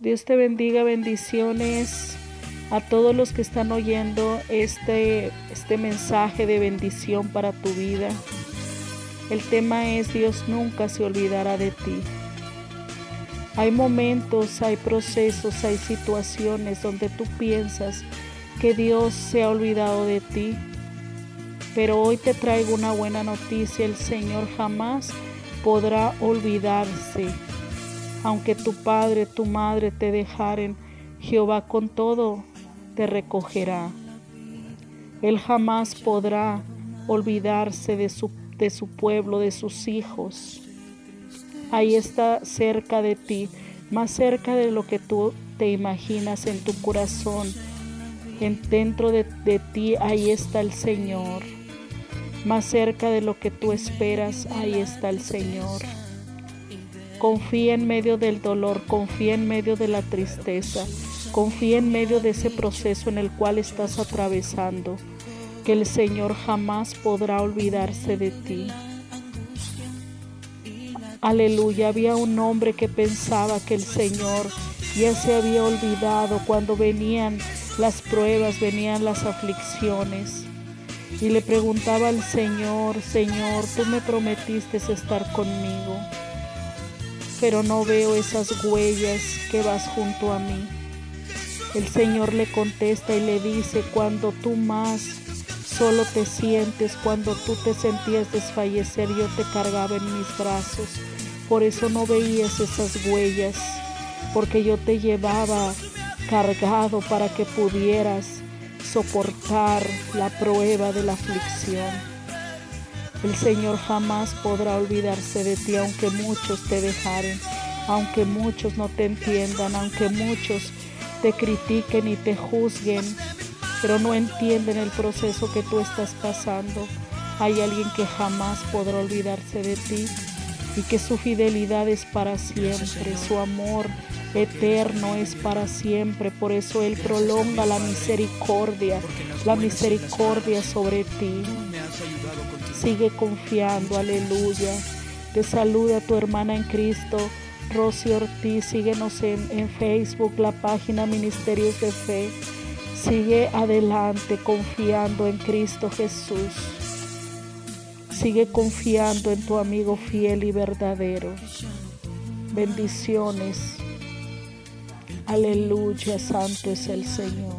Dios te bendiga, bendiciones a todos los que están oyendo este, este mensaje de bendición para tu vida. El tema es Dios nunca se olvidará de ti. Hay momentos, hay procesos, hay situaciones donde tú piensas que Dios se ha olvidado de ti. Pero hoy te traigo una buena noticia. El Señor jamás podrá olvidarse aunque tu padre, tu madre te dejaren, Jehová con todo te recogerá. Él jamás podrá olvidarse de su, pueblo, de sus hijos. Ahí está cerca de ti, más cerca de lo que tú te imaginas en tu corazón. En, dentro de, de ti, ahí está el Señor. Más cerca de lo que tú esperas, ahí está el Señor. Confía en medio del dolor, confía en medio de la tristeza, confía en medio de ese proceso en el cual estás atravesando, que el Señor jamás podrá olvidarse de ti. Aleluya, había un hombre que pensaba que el Señor ya se había olvidado cuando venían las pruebas, venían las aflicciones. Y le preguntaba al Señor, Señor, tú me prometiste estar conmigo pero no veo esas huellas que vas junto a mí. El Señor le contesta y le dice, cuando tú más solo te sientes, cuando tú te sentías desfallecer, yo te cargaba en mis brazos. Por eso no veías esas huellas, porque yo te llevaba cargado para que pudieras soportar la prueba de la aflicción. El Señor jamás podrá olvidarse de ti, aunque muchos te dejaren, aunque muchos no te entiendan, aunque muchos te critiquen y te juzguen, pero no entienden el proceso que tú estás pasando. Hay alguien que jamás podrá olvidarse de ti y que su fidelidad es para siempre, su amor eterno es para siempre. Por eso Él prolonga la misericordia, la misericordia sobre ti. Sigue confiando, aleluya. Te saluda tu hermana en Cristo, Rosy Ortiz. Síguenos en, en Facebook, la página Ministerios de Fe. Sigue adelante confiando en Cristo Jesús. Sigue confiando en tu amigo fiel y verdadero. Bendiciones. Aleluya, santo es el Señor.